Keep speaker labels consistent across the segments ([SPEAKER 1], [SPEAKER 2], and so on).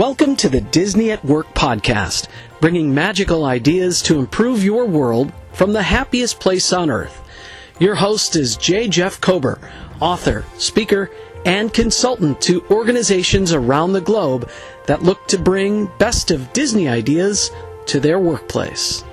[SPEAKER 1] Welcome to the Disney at Work podcast, bringing magical ideas to improve your world from the happiest place on earth. Your host is J. Jeff Kober, author, speaker, and consultant to organizations around the globe that look to bring best of Disney ideas to their workplace.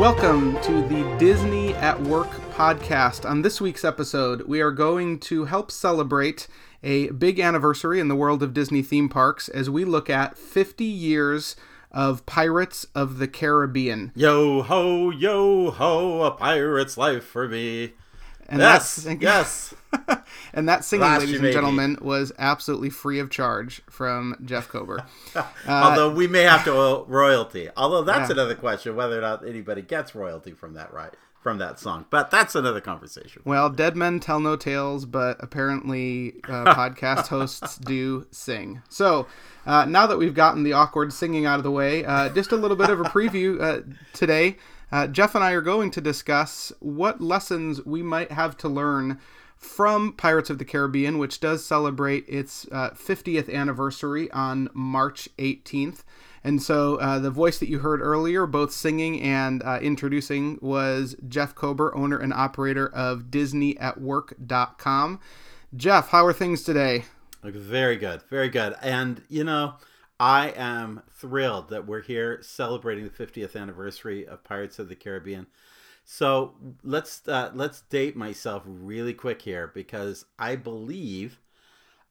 [SPEAKER 2] Welcome to the Disney at Work podcast. On this week's episode, we are going to help celebrate a big anniversary in the world of Disney theme parks as we look at 50 years of Pirates of the Caribbean.
[SPEAKER 3] Yo ho, yo ho, a pirate's life for me.
[SPEAKER 2] And
[SPEAKER 3] yes, yes.
[SPEAKER 2] and that singing,
[SPEAKER 3] Last
[SPEAKER 2] ladies and
[SPEAKER 3] me.
[SPEAKER 2] gentlemen, was absolutely free of charge from Jeff Kober.
[SPEAKER 3] Although we may have to owe royalty. Although that's
[SPEAKER 2] Yeah.
[SPEAKER 3] another question whether or not anybody gets royalty from that right from that song. But that's another conversation.
[SPEAKER 2] Well, dead men tell no tales, but apparently uh, podcast hosts do sing. So uh, now that we've gotten the awkward singing out of the way, uh, just a little bit of a preview uh, today. Uh, Jeff and I are going to discuss what lessons we might have to learn from Pirates of the Caribbean, which does celebrate its uh, 50th anniversary on March 18th. And so uh, the voice that you heard earlier, both singing and uh, introducing, was Jeff Kober, owner and operator of DisneyAtWork.com. Jeff, how are things today?
[SPEAKER 3] Very good, very good. And you know, I am thrilled that we're here celebrating the 50th anniversary of Pirates of the Caribbean. So let's uh, let's date myself really quick here because I believe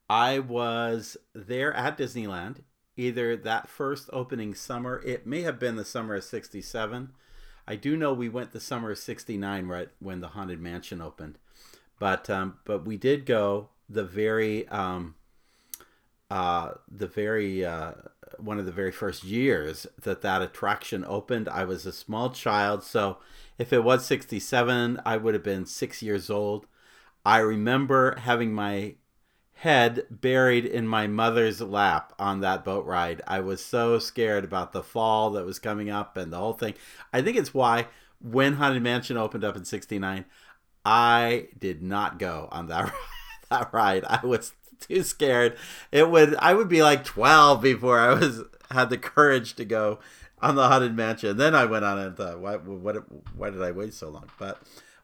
[SPEAKER 3] I was there at Disneyland either that first opening summer. It may have been the summer of '67. I do know we went the summer of '69 right when the Haunted Mansion opened, but um, but we did go the very um, uh, the very uh, one of the very first years that that attraction opened. I was a small child, so if it was 67, I would have been six years old. I remember having my head buried in my mother's lap on that boat ride. I was so scared about the fall that was coming up and the whole thing. I think it's why when Haunted Mansion opened up in 69, I did not go on that that ride. I was too scared. It would I would be like 12 before I was had the courage to go on the Haunted Mansion. Then I went on and thought, why, what, why did I wait so long? But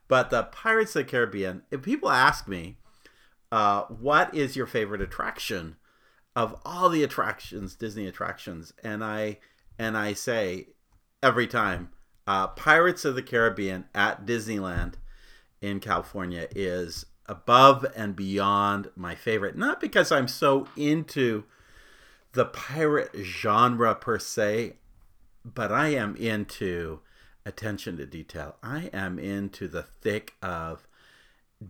[SPEAKER 3] but the Pirates of the Caribbean. If people ask me, uh, what is your favorite attraction of all the attractions, Disney attractions, and I and I say every time, uh, Pirates of the Caribbean at Disneyland in California is above and beyond my favorite. Not because I'm so into the pirate genre per se, but I am into attention to detail. I am into the thick of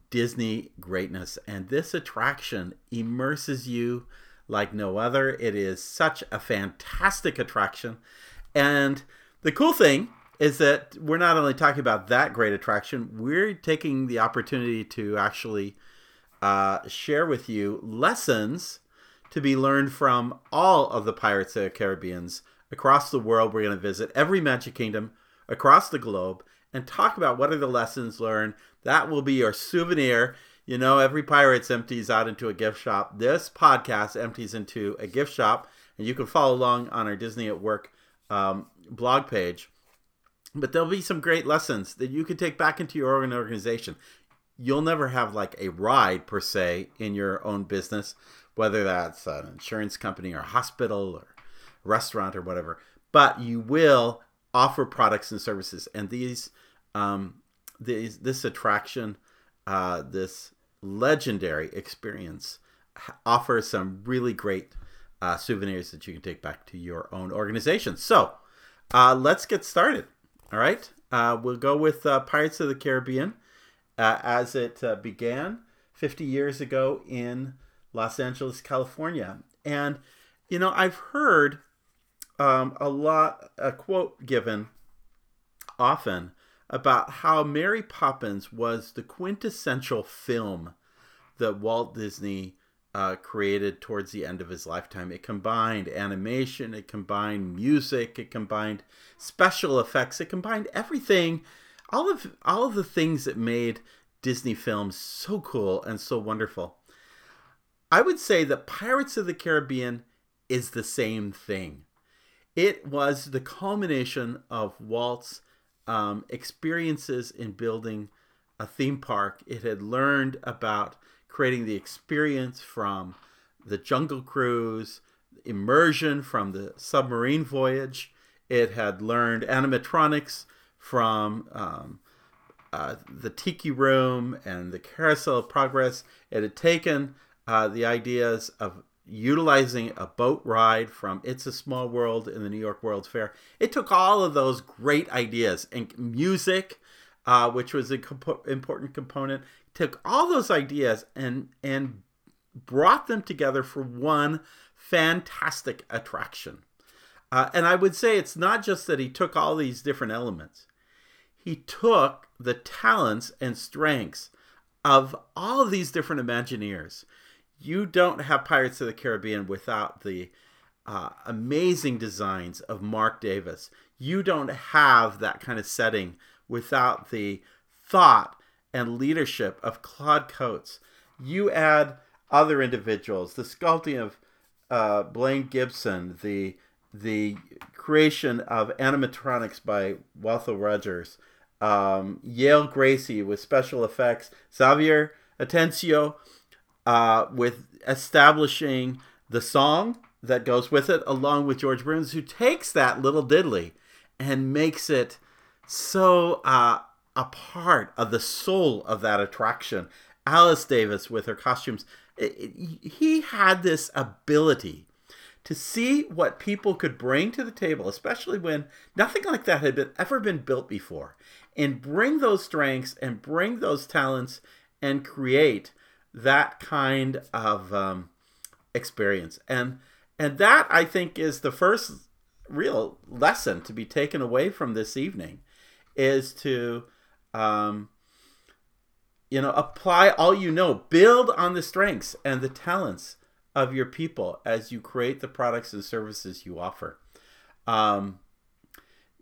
[SPEAKER 3] Disney greatness, and this attraction immerses you like no other. It is such a fantastic attraction. And the cool thing is that we're not only talking about that great attraction, we're taking the opportunity to actually uh, share with you lessons to be learned from all of the Pirates of the Caribbeans across the world. We're going to visit every Magic Kingdom across the globe and talk about what are the lessons learned. That will be your souvenir. You know, every Pirates empties out into a gift shop. This podcast empties into a gift shop, and you can follow along on our Disney at Work um, blog page. But there'll be some great lessons that you can take back into your own organization. You'll never have like a ride per se in your own business, whether that's an insurance company or hospital or restaurant or whatever. But you will offer products and services, and these, um, these this attraction, uh, this legendary experience, offers some really great uh, souvenirs that you can take back to your own organization. So, uh, let's get started. All right, uh, we'll go with uh, Pirates of the Caribbean uh, as it uh, began 50 years ago in Los Angeles, California. And, you know, I've heard um, a lot, a quote given often about how Mary Poppins was the quintessential film that Walt Disney uh, created towards the end of his lifetime. It combined animation, it combined music, it combined special effects, it combined everything, all of all of the things that made Disney films so cool and so wonderful. I would say that Pirates of the Caribbean is the same thing. It was the culmination of Walt's um, experiences in building a theme park. It had learned about creating the experience from the Jungle Cruise, immersion from the submarine voyage. It had learned animatronics from um, uh, the Tiki Room and the Carousel of Progress. It had taken uh, the ideas of utilizing a boat ride from It's a Small World in the New York World's Fair. It took all of those great ideas and music, uh, which was an comp- important component, took all those ideas and and brought them together for one fantastic attraction. Uh, and I would say it's not just that he took all these different elements. He took the talents and strengths of all of these different Imagineers you don't have Pirates of the Caribbean without the uh, amazing designs of Marc Davis. You don't have that kind of setting without the thought and leadership of Claude Coats. You add other individuals, the sculpting of uh, Blaine Gibson, the the creation of animatronics by Wathel Rogers, um, Yale Gracey with special effects, Xavier Atencio uh, with establishing the song that goes with it, along with George Bruns, who takes that little diddly and makes it so uh, a part of the soul of that attraction. Alice Davis with her costumes, it, it, he had this ability to see what people could bring to the table, especially when nothing like that had been, ever been built before, and bring those strengths and bring those talents and create that kind of um, experience. And and that i think is the first real lesson to be taken away from this evening is to um, you know apply all you know. Build on the strengths and the talents of your people as you create the products and services you offer. Um,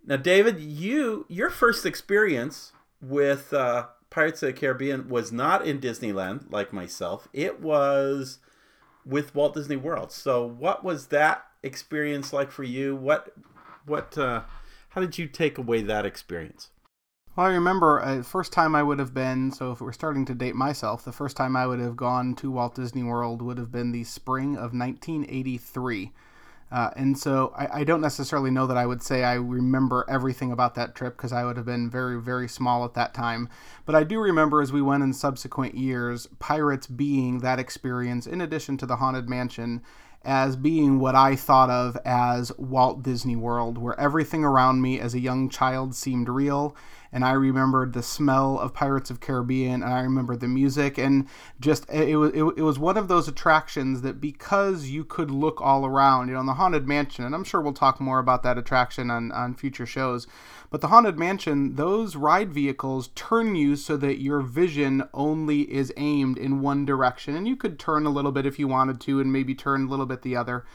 [SPEAKER 3] now david you your first experience with uh, Pirates of the Caribbean was not in Disneyland like myself. It was with Walt Disney World. So what was that experience like for you? What what uh, how did you take away that experience?
[SPEAKER 2] Well, I remember uh, the first time I would have been, so if we're starting to date myself, the first time I would have gone to Walt Disney World would have been the spring of 1983. Uh, and so I, I, don't necessarily know that I would say I remember everything about that trip because I would have been very, very small at that time. But I do remember as we went in subsequent years, Pirates being that experience in addition to the Haunted Mansion as being what I thought of as Walt Disney World, where everything around me as a young child seemed real and I remembered the smell of Pirates of Caribbean, and I remember the music, and just eh, it was it, it was one of those attractions that because you could look all around, you know, in the Haunted Mansion, and I'm sure we'll talk more about that attraction on on future shows. But the Haunted Mansion, those ride vehicles turn you so that your vision only is aimed in one direction, and you could turn a little bit if you wanted to, and maybe turn a little bit the other.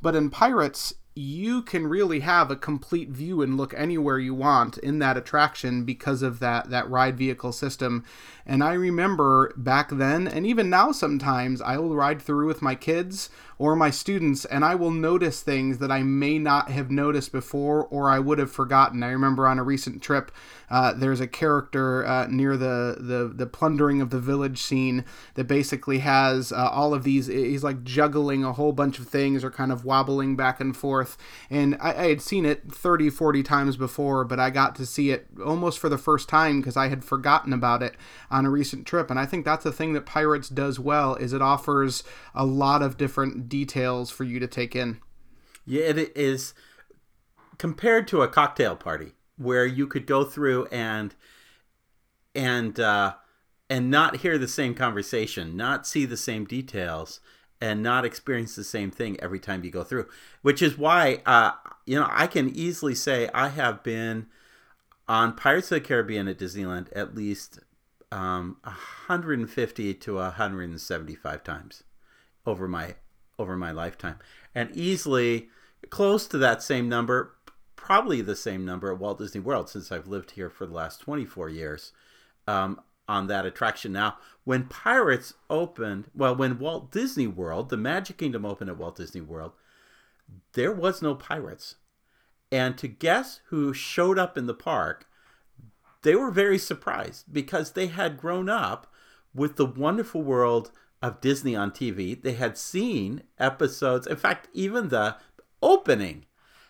[SPEAKER 2] But in Pirates, you can really have a complete view and look anywhere you want in that attraction because of that that ride vehicle system. And i remember back then and even now sometimes i will ride through with my kids or my students and i will notice things that i may not have noticed before or i would have forgotten i remember on a recent trip uh, there's a character uh, near the, the the plundering of the village scene that basically has uh, all of these. He's like juggling a whole bunch of things or kind of wobbling back and forth. And I, I had seen it 30, 40 times before, but I got to see it almost for the first time because I had forgotten about it on a recent trip. And I think that's the thing that Pirates does well is it offers a lot of different details for you to take in.
[SPEAKER 3] Yeah, it is compared to a cocktail party where you could go through and and uh, and not hear the same conversation, not see the same details, and not experience the same thing every time you go through. Which is why uh, you know I can easily say I have been on Pirates of the Caribbean at Disneyland at least um, 150 to 175 times over my over my lifetime, and easily close to that same number probably the same number at Walt Disney World since I've lived here for the last 24 years. Um, on that attraction. Now, when Pirates opened, well, when Walt Disney World, the Magic Kingdom opened at Walt Disney World, there was no pirates. And to guess who showed up in the park, they were very surprised because they had grown up with the wonderful world of Disney on TV. They had seen episodes. In fact, even the opening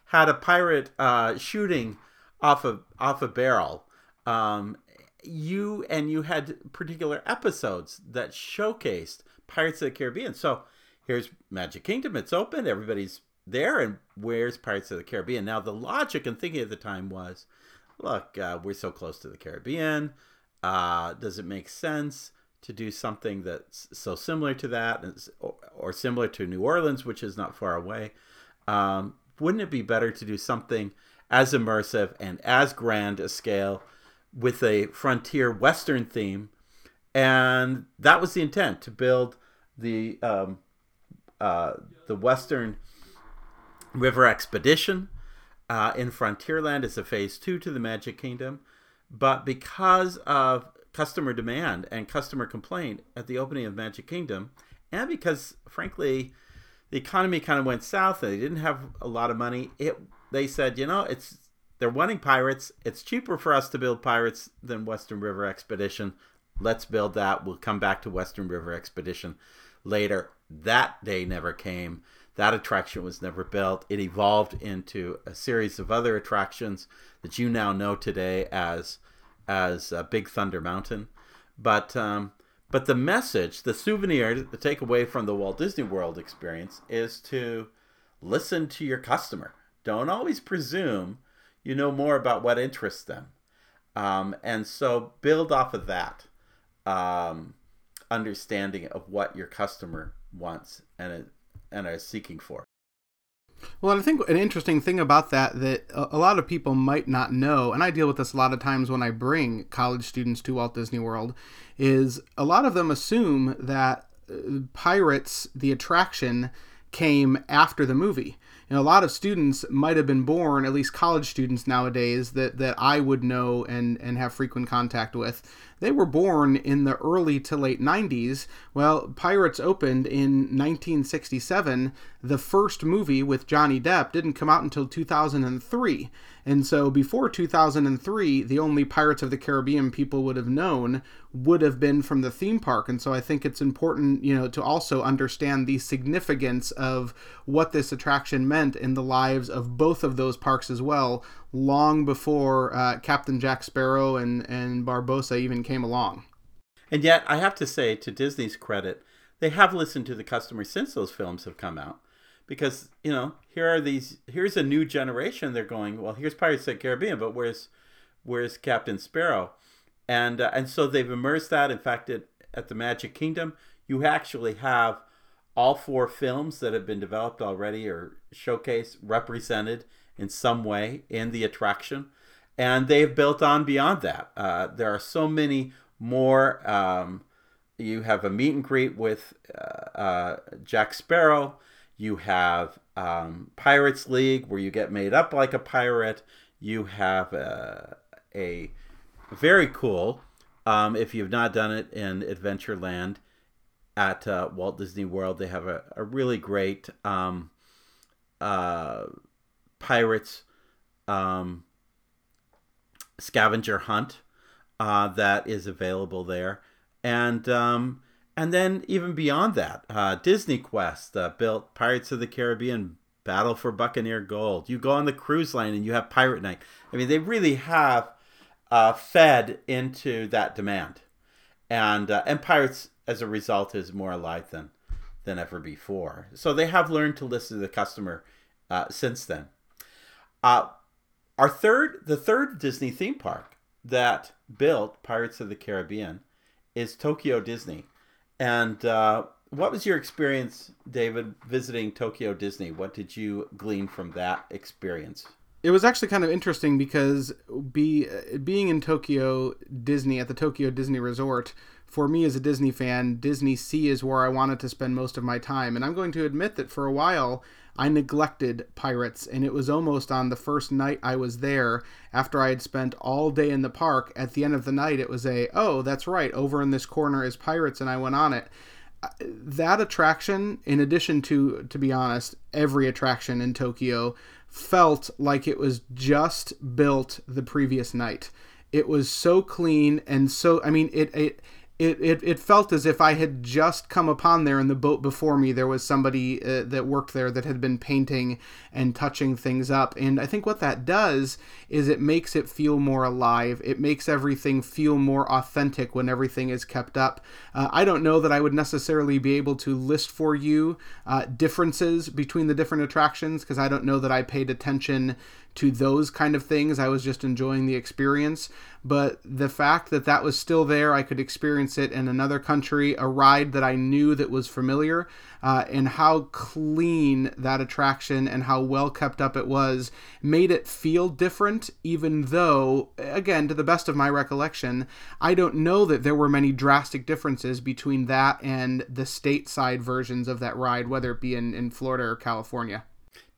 [SPEAKER 3] had a pirate uh, shooting off a off a barrel. Um, you and you had particular episodes that showcased Pirates of the Caribbean. So here's Magic Kingdom. It's open. Everybody's there. And where's Pirates of the Caribbean? Now the logic and thinking at the time was, look, uh, we're so close to the Caribbean. Uh, does it make sense to do something that's so similar to that, or, similar to New Orleans, which is not far away? Um, wouldn't it be better to do something as immersive and as grand a scale with a frontier western theme? And that was the intent to build the um, uh, the western river expedition uh, in Frontierland as a phase two to the Magic Kingdom. But because of customer demand and customer complaint at the opening of Magic Kingdom, and because frankly the economy kind of went south and they didn't have a lot of money, it they said, you know, it's they're wanting pirates. It's cheaper for us to build pirates than Western River Expedition. Let's build that. We'll come back to Western River Expedition later. That day never came. That attraction was never built. It evolved into a series of other attractions that you now know today as as uh, Big Thunder Mountain. But um, but the message, the souvenir, the takeaway from the Walt Disney World experience is to listen to your customer. Don't always presume you know more about what interests them. Um, and so build off of that um, understanding of what your customer wants and, and are seeking for.
[SPEAKER 2] Well, I think an interesting thing about that that a lot of people might not know, and I deal with this a lot of times when I bring college students to Walt Disney World, is a lot of them assume that uh, Pirates, the attraction, came after the movie. Know, a lot of students might have been born, at least college students nowadays, that, that I would know and, and have frequent contact with. They were born in the early to late 90s. Well, Pirates opened in 1967. The first movie with Johnny Depp didn't come out until 2003. And so before 2003, the only Pirates of the Caribbean people would have known would have been from the theme park. And so I think it's important, you know, to also understand the significance of what this attraction meant in the lives of both of those parks as well, long before uh, Captain Jack Sparrow and, and Barbossa even came along.
[SPEAKER 3] And yet, I have to say, to Disney's credit, they have listened to the customers since those films have come out because you know here are these here's a new generation they're going well here's pirates of the caribbean but where's where's captain sparrow? And uh, and so they've immersed that in fact at, at the magic kingdom. You actually have all four films that have been developed already or showcased represented in some way in the attraction. And they've built on beyond that. Uh, there are so many more um, you have a meet and greet with uh, uh jack sparrow you have um, Pirates League, where you get made up like a pirate. You have a, a very cool, um, if you've not done it in Adventureland at uh, Walt Disney World, they have a, a really great um, uh, pirates um, scavenger hunt uh, that is available there. And um, and then even beyond that, uh, Disney Quest uh, built Pirates of the Caribbean Battle for Buccaneer Gold. You go on the cruise line and you have Pirate Night. I mean, they really have uh, fed into that demand, and uh, and Pirates as a result is more alive than than ever before. So they have learned to listen to the customer uh, since then. Uh, our third, the third Disney theme park that built Pirates of the Caribbean is Tokyo Disney. And uh, what was your experience, David, visiting Tokyo Disney? What did you glean from that experience?
[SPEAKER 2] It was actually kind of interesting because be being in Tokyo Disney at the Tokyo Disney Resort for me as a Disney fan, Disney Sea is where I wanted to spend most of my time. And I'm going to admit that for a while, I neglected Pirates, and it was almost on the first night I was there, after I had spent all day in the park. At the end of the night, it was a, oh, that's right, over in this corner is Pirates, and I went on it. Uh, that attraction, in addition to, to be honest, every attraction in Tokyo, felt like it was just built the previous night. It was so clean and so, I mean, it, it it, it, it felt as if I had just come upon there in the boat before me. There was somebody uh, that worked there that had been painting and touching things up. And I think what that does is it makes it feel more alive. It makes everything feel more authentic when everything is kept up. Uh, I don't know that I would necessarily be able to list for you uh, differences between the different attractions because I don't know that I paid attention to those kind of things. I was just enjoying the experience. But the fact that that was still there, I could experience it in another country, a ride that I knew that was familiar, uh, and how clean that attraction and how well kept up it was made it feel different, even though, again, to the best of my recollection, I don't know that there were many drastic differences between that and the stateside versions of that ride, whether it be in, in Florida or California.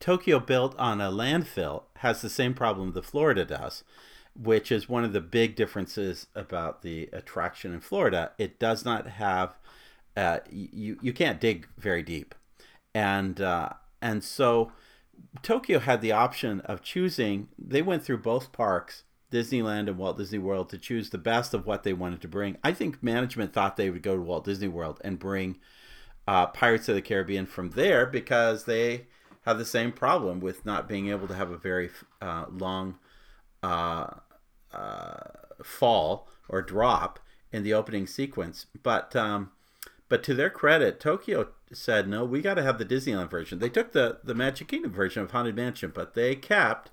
[SPEAKER 3] Tokyo, built on a landfill, has the same problem that Florida does, which is one of the big differences about the attraction in Florida. It does not have uh, you you can't dig very deep, and uh, and so Tokyo had the option of choosing. They went through both parks, Disneyland and Walt Disney World, to choose the best of what they wanted to bring. I think management thought they would go to Walt Disney World and bring uh, Pirates of the Caribbean from there because they have the same problem with not being able to have a very uh, long uh, uh, fall or drop in the opening sequence. But um, but to their credit, Tokyo said no. We got to have the Disneyland version. They took the the Magic Kingdom version of Haunted Mansion, but they kept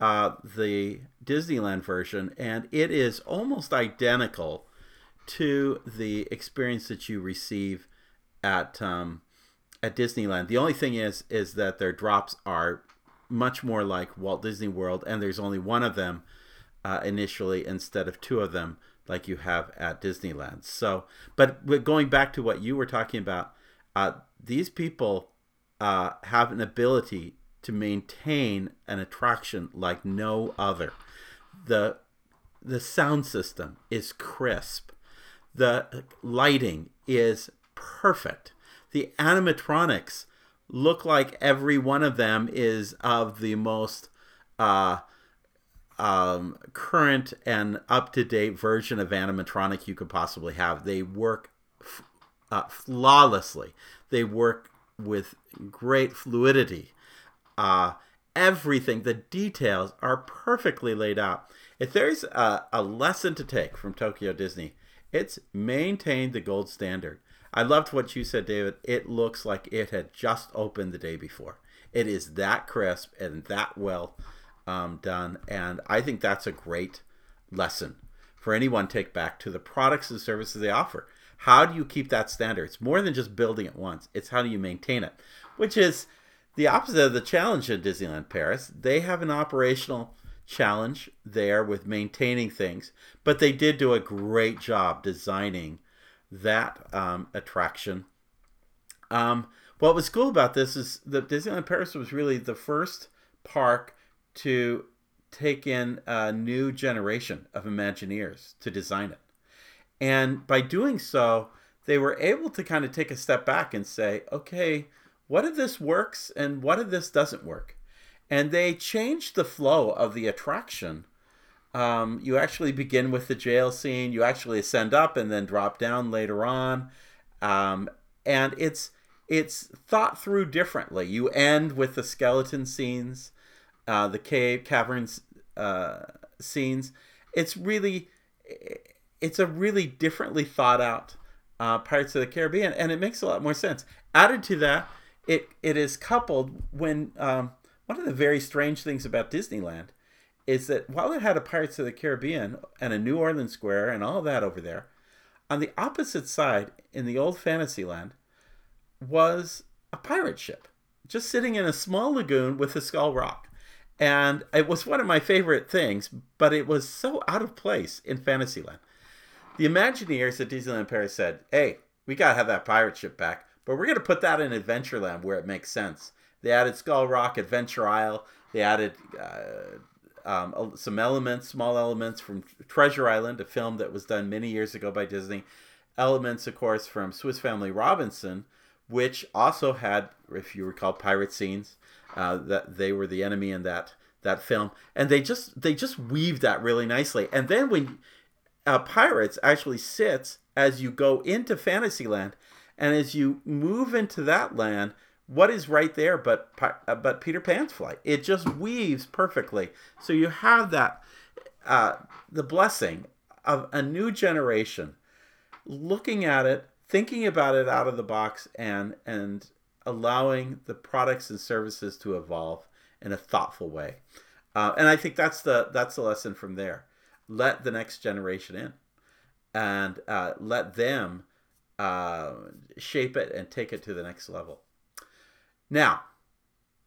[SPEAKER 3] uh, the Disneyland version, and it is almost identical to the experience that you receive at um, at Disneyland. The only thing is is that their drops are much more like Walt Disney World, and there's only one of them uh, initially instead of two of them like you have at Disneyland. So, but going back to what you were talking about, uh, these people uh, have an ability to maintain an attraction like no other. the The sound system is crisp. The lighting is perfect the animatronics look like every one of them is of the most uh, um, current and up to date version of animatronic you could possibly have. They work f- uh, flawlessly. They work with great fluidity. Uh, everything, the details are perfectly laid out. If there's a, a lesson to take from Tokyo Disney, it's maintain the gold standard. I loved what you said, David. It looks like it had just opened the day before. It is that crisp and that well um, done, and I think that's a great lesson for anyone take back to the products and services they offer. How do you keep that standard? It's more than just building it once. It's how do you maintain it, which is the opposite of the challenge at Disneyland Paris. They have an operational challenge there with maintaining things, but they did do a great job designing that um, attraction. Um, what was cool about this is that Disneyland Paris was really the first park to take in a new generation of Imagineers to design it. And by doing so, they were able to kind of take a step back and say, okay, what if this works and what if this doesn't work? And they changed the flow of the attraction um, you actually begin with the jail scene. You actually ascend up and then drop down later on, um, and it's it's thought through differently. You end with the skeleton scenes, uh, the cave caverns uh, scenes. It's really it's a really differently thought out uh, Pirates of the Caribbean, and it makes a lot more sense. Added to that, it it is coupled when um, one of the very strange things about Disneyland is that while it had a Pirates of the Caribbean and a New Orleans Square and all that over there, on the opposite side in the old Fantasyland was a pirate ship just sitting in a small lagoon with a skull rock. And it was one of my favorite things, but it was so out of place in Fantasyland. the Imagineers at Disneyland Paris said, "Hey, we gotta have that pirate ship back, but we're gonna put that in Adventureland where it makes sense." They added Skull Rock, Adventure Isle. They added uh, um, some elements, small elements from Treasure Island, a film that was done many years ago by Disney. Elements, of course, from Swiss Family Robinson, which also had, if you recall, pirate scenes. Uh, that they were the enemy in that that film, and they just they just weaved that really nicely. And then when uh, Pirates actually sits as you go into Fantasyland, and as you move into that land, what is right there but uh, but Peter Pan's flight? It just weaves perfectly. So you have that uh, the blessing of a new generation looking at it, thinking about it out of the box, and and allowing the products and services to evolve in a thoughtful way. Uh, and I think that's the that's the lesson from there. Let the next generation in, and uh, let them uh, shape it and take it to the next level. Now,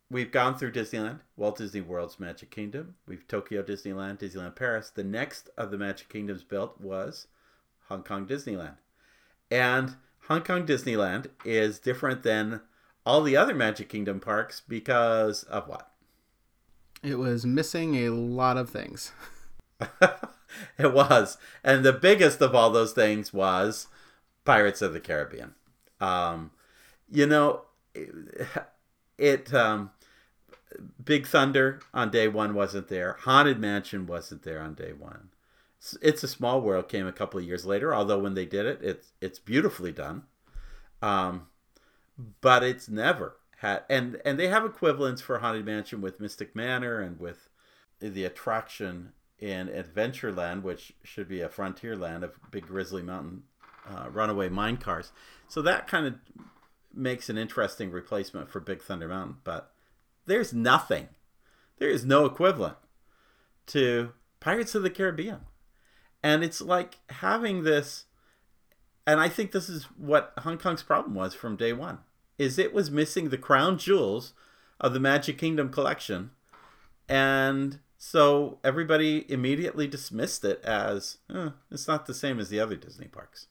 [SPEAKER 3] we've gone through Disneyland, Walt Disney World's Magic Kingdom. We've Tokyo Disneyland, Disneyland Paris. The next of the Magic Kingdoms built was Hong Kong Disneyland, and Hong Kong Disneyland is different than all the other Magic Kingdom parks because of what?
[SPEAKER 2] It was missing a lot of things.
[SPEAKER 3] it was. And the biggest of all those things was Pirates of the Caribbean. Um, you know, it, um, Big Thunder on day one wasn't there. Haunted Mansion wasn't there on day one. It's a Small World came a couple of years later, although when they did it, it's it's beautifully done. Um, but it's never had and and they have equivalents for haunted mansion with mystic manor and with the attraction in adventureland which should be a frontier land of big grizzly mountain uh, runaway mine cars so that kind of makes an interesting replacement for big thunder mountain but there's nothing there is no equivalent to pirates of the caribbean and it's like having this and i think this is what hong kong's problem was from day one is it was missing the crown jewels of the Magic Kingdom collection. And so everybody immediately dismissed it as eh, it's not the same as the other Disney parks.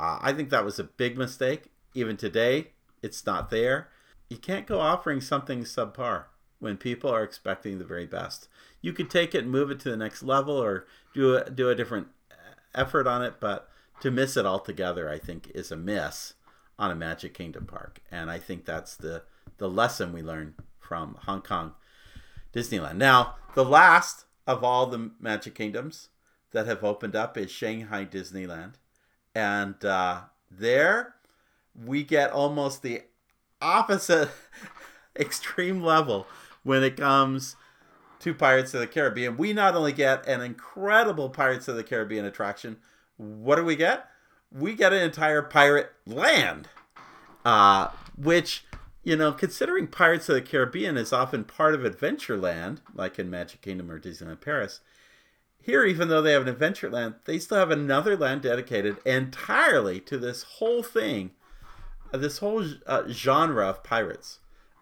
[SPEAKER 3] Uh, I think that was a big mistake. Even today, it's not there. You can't go offering something subpar when people are expecting the very best. You could take it and move it to the next level or do a, do a different effort on it, but to miss it altogether, I think, is a miss on a Magic Kingdom park. And I think that's the, the lesson we learn from Hong Kong Disneyland. Now, the last of all the Magic Kingdoms that have opened up is Shanghai Disneyland. And uh, there we get almost the opposite extreme level when it comes to Pirates of the Caribbean. We not only get an incredible Pirates of the Caribbean attraction, what do we get? we get an entire pirate land, uh, which you know, considering Pirates of the Caribbean is often part of Adventureland, like in Magic Kingdom or Disneyland Paris. Here, even though they have an Adventureland, they still have another land dedicated entirely to this whole thing, this whole uh, genre of pirates,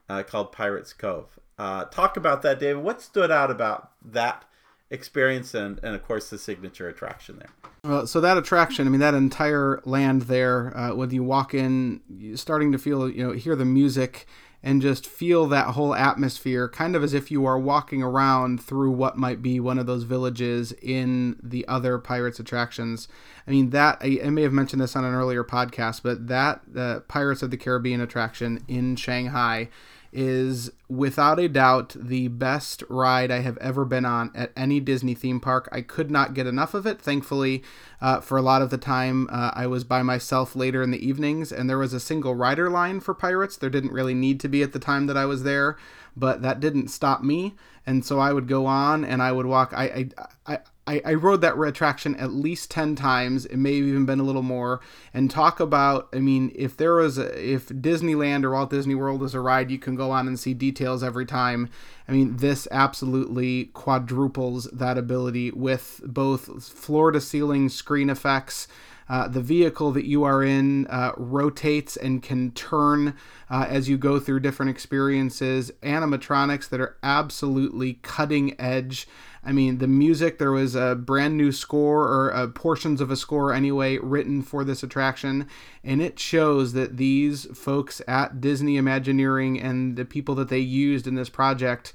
[SPEAKER 3] uh, called Pirates Cove. Uh, talk about that, David. What stood out about that experience and, and of course the signature attraction there
[SPEAKER 2] well so that attraction i mean that entire land there uh, when you walk in starting to feel you know hear the music and just feel that whole atmosphere kind of as if you are walking around through what might be one of those villages in the other pirates attractions. I mean that i, I may have mentioned this on an earlier podcast but that uh, pirates of the caribbean attraction in shanghai is without a doubt the best ride I have ever been on at any Disney theme park. I could not get enough of it. Thankfully, uh, for a lot of the time, uh, I was by myself later in the evenings, and there was a single rider line for Pirates. There didn't really need to be at the time that I was there, but that didn't stop me. And so I would go on and I would walk. I, I, I I, rode that attraction at least 10 times it may have even been a little more and talk about i mean if there was a, if disneyland or walt disney world is a ride you can go on and see details every time i mean this absolutely quadruples that ability with both floor to ceiling screen effects uh, the vehicle that you are in uh, rotates and can turn uh, as you go through different experiences. Animatronics that are absolutely cutting edge I mean, the music, there was a brand new score or uh, portions of a score anyway written for this attraction. And it shows that these folks at Disney Imagineering and the people that they used in this project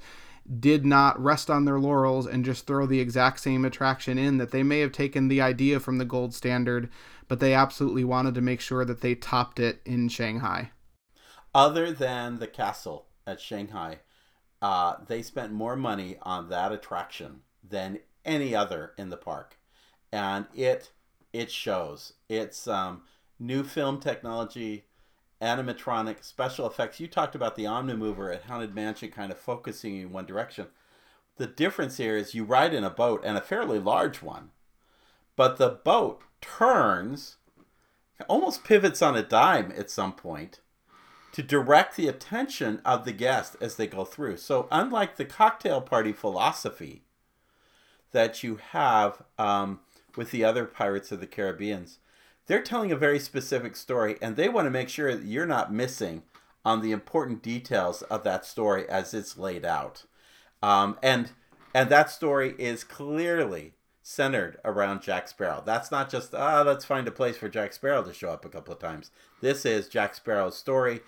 [SPEAKER 2] did not rest on their laurels and just throw the exact same attraction in, that they may have taken the idea from the gold standard, but they absolutely wanted to make sure that they topped it in Shanghai.
[SPEAKER 3] Other than the castle at Shanghai, uh, they spent more money on that attraction than any other in the park, and it it shows. It's um, new film technology, animatronic, special effects. You talked about the Omnimover at Haunted Mansion, kind of focusing in one direction. The difference here is you ride in a boat and a fairly large one, but the boat turns, almost pivots on a dime at some point to direct the attention of the guest as they go through. So, unlike the cocktail party philosophy that you have um, with the other Pirates of the Caribbeans, they're telling a very specific story and they want to make sure that you're not missing on the important details of that story as it's laid out. Um, and and that story is clearly centered around Jack Sparrow. That's not just ah, let's find a place for Jack Sparrow to show up a couple of times. This is Jack Sparrow's story.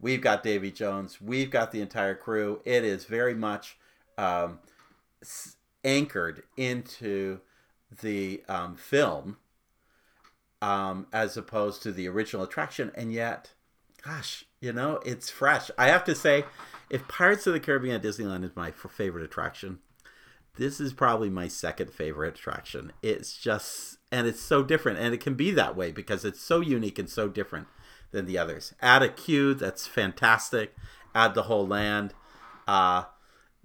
[SPEAKER 3] We've got Davy Jones. We've got the entire crew. It is very much um, anchored into the um, film um, as opposed to the original attraction. And yet, gosh, you know, it's fresh. I have to say, if Pirates of the Caribbean at Disneyland is my favorite attraction, this is probably my second favorite attraction. It's just, and it's so different. And it can be that way because it's so unique and so different than the others. Add a queue, that's fantastic. Add the whole land. Uh,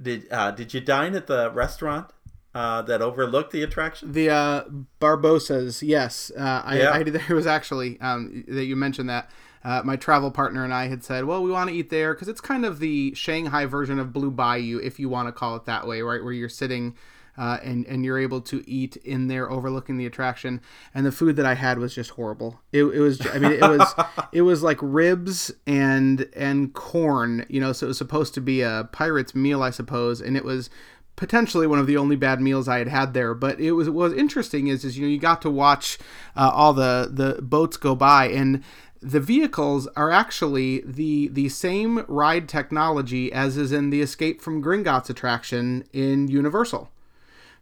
[SPEAKER 3] did uh, did you dine at the restaurant uh, that overlooked the attraction?
[SPEAKER 2] The uh, Barbossa's, yes. Uh, I, yeah. I, there was actually um, that you mentioned that. Uh, my travel partner and I had said, well, we want to eat there because it's kind of the Shanghai version of Blue Bayou, if you want to call it that way, right? Where you're sitting uh, and and you're able to eat in there overlooking the attraction. And the food that I had was just horrible. It, it was I mean it was it was like ribs and and corn, you know. So it was supposed to be a pirate's meal, I suppose, and it was potentially one of the only bad meals I had had there. But it was what was interesting is is you know you got to watch uh, all the the boats go by and the vehicles are actually the the same ride technology as is in the Escape from Gringotts attraction in Universal.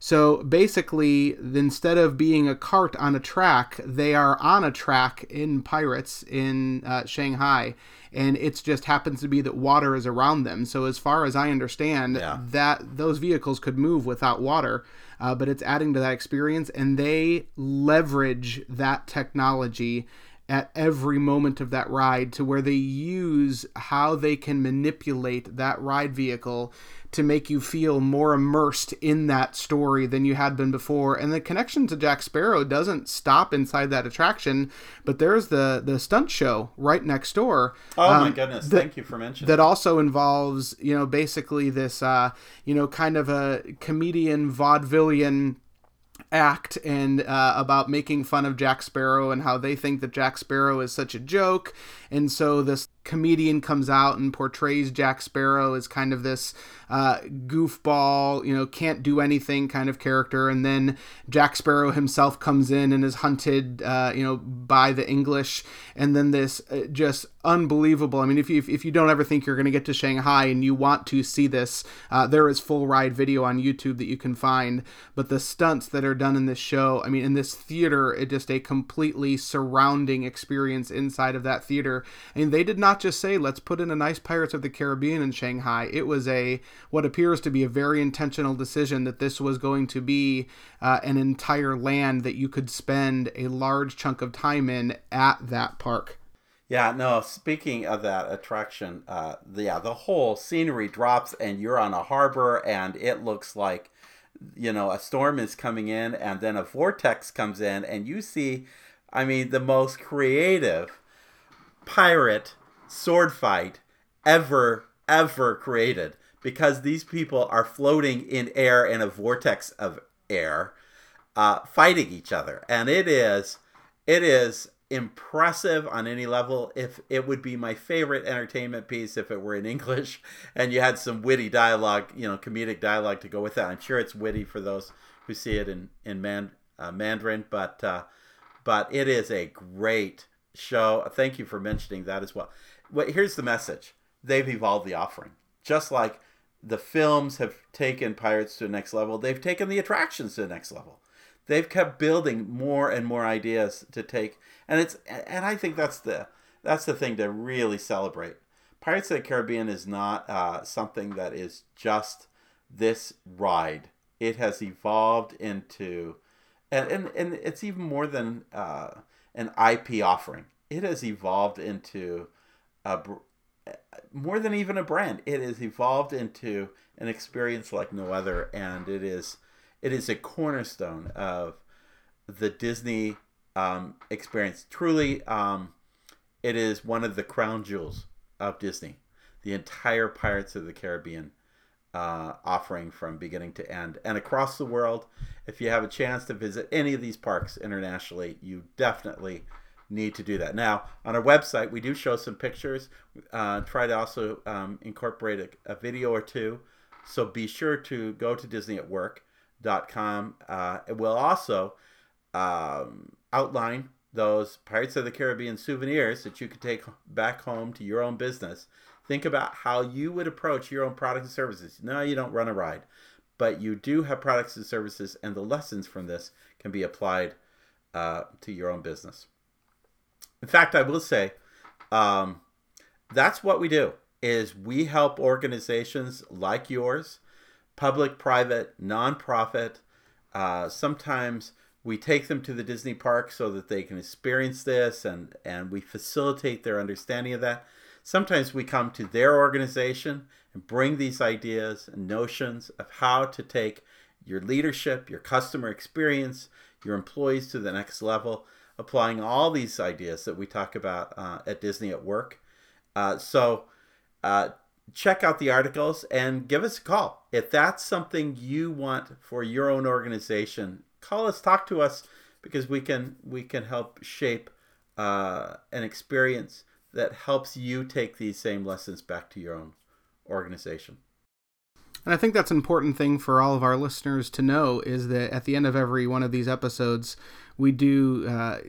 [SPEAKER 2] So basically, instead of being a cart on a track, they are on a track in Pirates in uh, Shanghai, and it just happens to be that water is around them. So as far as I understand, yeah. that those vehicles could move without water, uh, but it's adding to that experience, and they leverage that technology at every moment of that ride to where they use how they can manipulate that ride vehicle to make you feel more immersed in that story than you had been before. And the connection to Jack Sparrow doesn't stop inside that attraction, but there's the the stunt show right next door.
[SPEAKER 3] Oh um, my goodness! That, Thank you for mentioning.
[SPEAKER 2] That also involves you know basically this uh, you know kind of a comedian vaudevillian act and uh, about making fun of Jack Sparrow and how they think that Jack Sparrow is such a joke. And so this comedian comes out and portrays Jack Sparrow as kind of this uh, goofball, you know, can't do anything kind of character. And then Jack Sparrow himself comes in and is hunted, uh, you know, by the English. And then this uh, just unbelievable. I mean, if you, if you don't ever think you're going to get to Shanghai and you want to see this, uh, there is full ride video on YouTube that you can find. But the stunts that are done in this show, I mean, in this theater, it just a completely surrounding experience inside of that theater. And they did not just say, let's put in a nice Pirates of the Caribbean in Shanghai. It was a what appears to be a very intentional decision that this was going to be uh, an entire land that you could spend a large chunk of time in at that park.
[SPEAKER 3] Yeah, no, speaking of that attraction, uh, yeah, the whole scenery drops and you're on a harbor and it looks like, you know, a storm is coming in and then a vortex comes in and you see, I mean, the most creative pirate sword fight ever, ever created because these people are floating in air in a vortex of air, uh, fighting each other, and it is it is impressive on any level. If it would be my favorite entertainment piece if it were in English and you had some witty dialogue, you know, comedic dialogue to go with that. I'm sure it's witty for those who see it in in man, uh, Mandarin, but uh, but it is a great show. Thank you for mentioning that as well. Well, here's the message: they've evolved the offering, just like the films have taken pirates to the next level. They've taken the attractions to the next level they've kept building more and more ideas to take and it's and i think that's the that's the thing to really celebrate pirates of the caribbean is not uh, something that is just this ride it has evolved into and and, and it's even more than uh, an ip offering it has evolved into a more than even a brand it has evolved into an experience like no other and it is it is a cornerstone of the Disney um, experience. Truly, um, it is one of the crown jewels of Disney. The entire Pirates of the Caribbean uh, offering from beginning to end. And across the world, if you have a chance to visit any of these parks internationally, you definitely need to do that. Now, on our website, we do show some pictures. Uh, try to also um, incorporate a, a, video or two. So be sure to go to Disney at Work com. Uh, it will also um, outline those Pirates of the Caribbean souvenirs that you could take back home to your own business. Think about how you would approach your own products and services. No, you don't run a ride, but you do have products and services, and the lessons from this can be applied uh, to your own business. In fact, I will say um, that's what we do. Is we help organizations like yours public, private, nonprofit. Uh, sometimes we take them to the Disney park so that they can experience this and, and we facilitate their understanding of that. Sometimes we come to their organization and bring these ideas and notions of how to take your leadership, your customer experience, your employees to the next level, applying all these ideas that we talk about uh, at Disney at Work. Uh, so, uh, check out the articles and give us a call. If that's something you want for your own organization, call us, talk to us because we can we can help shape uh, an experience that helps you take these same lessons back to your own organization.
[SPEAKER 2] And I think that's an important thing for all of our listeners to know is that at the end of every one of these episodes, we do uh,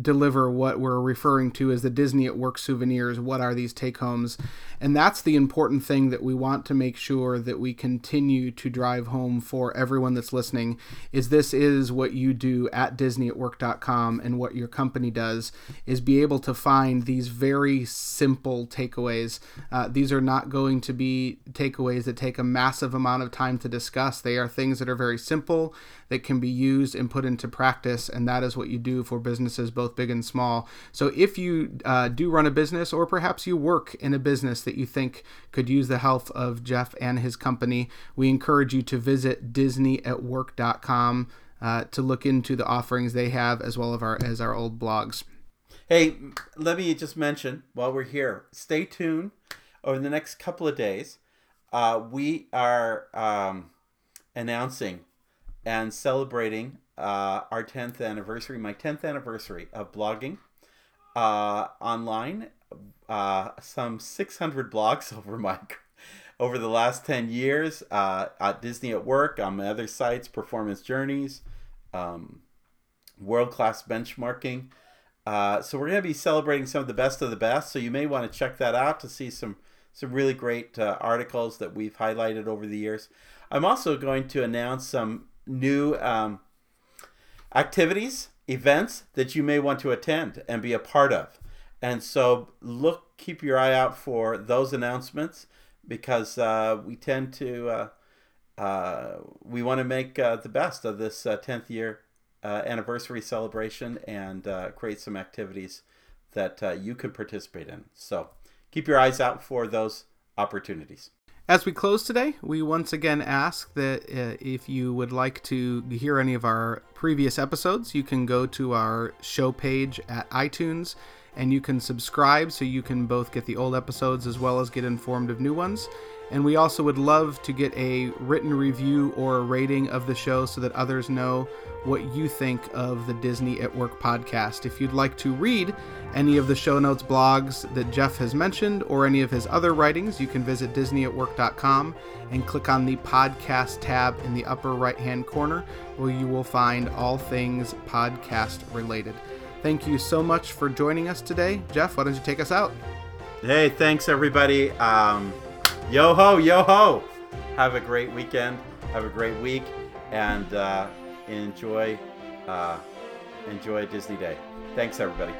[SPEAKER 2] deliver what we're referring to as the Disney at Work souvenirs. What are these take homes? And that's the important thing that we want to make sure that we continue to drive home for everyone that's listening is this is what you do at disneyatwork.com and what your company does is be able to find these very simple takeaways. Uh, these are not going to be takeaways that take a massive amount of time to discuss. They are things that are very simple that can be used and put into practice and that is what you do for businesses both big and small. So if you uh, do run a business, or perhaps you work in a business that you think could use the help of Jeff and his company, we encourage you to visit DisneyAtWork.com uh, to look into the offerings they have as well as our as our old blogs.
[SPEAKER 3] Hey, let me just mention while we're here, stay tuned over the next couple of days. Uh, we are um, announcing and celebrating uh, our 10th anniversary, my 10th anniversary of blogging uh, online. Uh, some 600 blogs over my over the last 10 years uh, at Disney at Work, on my other sites, Performance Journeys, um, World Class Benchmarking. Uh, so we're going to be celebrating some of the best of the best. So you may want to check that out to see some some really great uh, articles that we've highlighted over the years. I'm also going to announce some new um, activities, events that you may want to attend and be a part of. And so look, keep your eye out for those announcements because uh, we tend to, uh, uh, we want to make uh, the best of this 10th uh, year anniversary celebration and create some activities that you could participate in. So keep your eyes out for those opportunities.
[SPEAKER 2] As we close today, we once again ask that uh, if you would like to hear any of our previous episodes, you can go to our show page at iTunes and you can subscribe so you can both get the old episodes as well as get informed of new ones. And we also would love to get a written review or a rating of the show so that others know what you think of the Disney at Work podcast. If you'd like to read any of the show notes blogs that Jeff has mentioned or any of his other writings, you can visit disneyatwork.com and click on the podcast tab in the upper right hand corner where you will find all things podcast related. Thank you so much for joining us today. Jeff, why don't you take us out?
[SPEAKER 3] Hey, thanks everybody. Um, yo ho, yo ho. Have a great weekend. Have a great week, and uh, enjoy uh, enjoy Disney Day. Thanks everybody.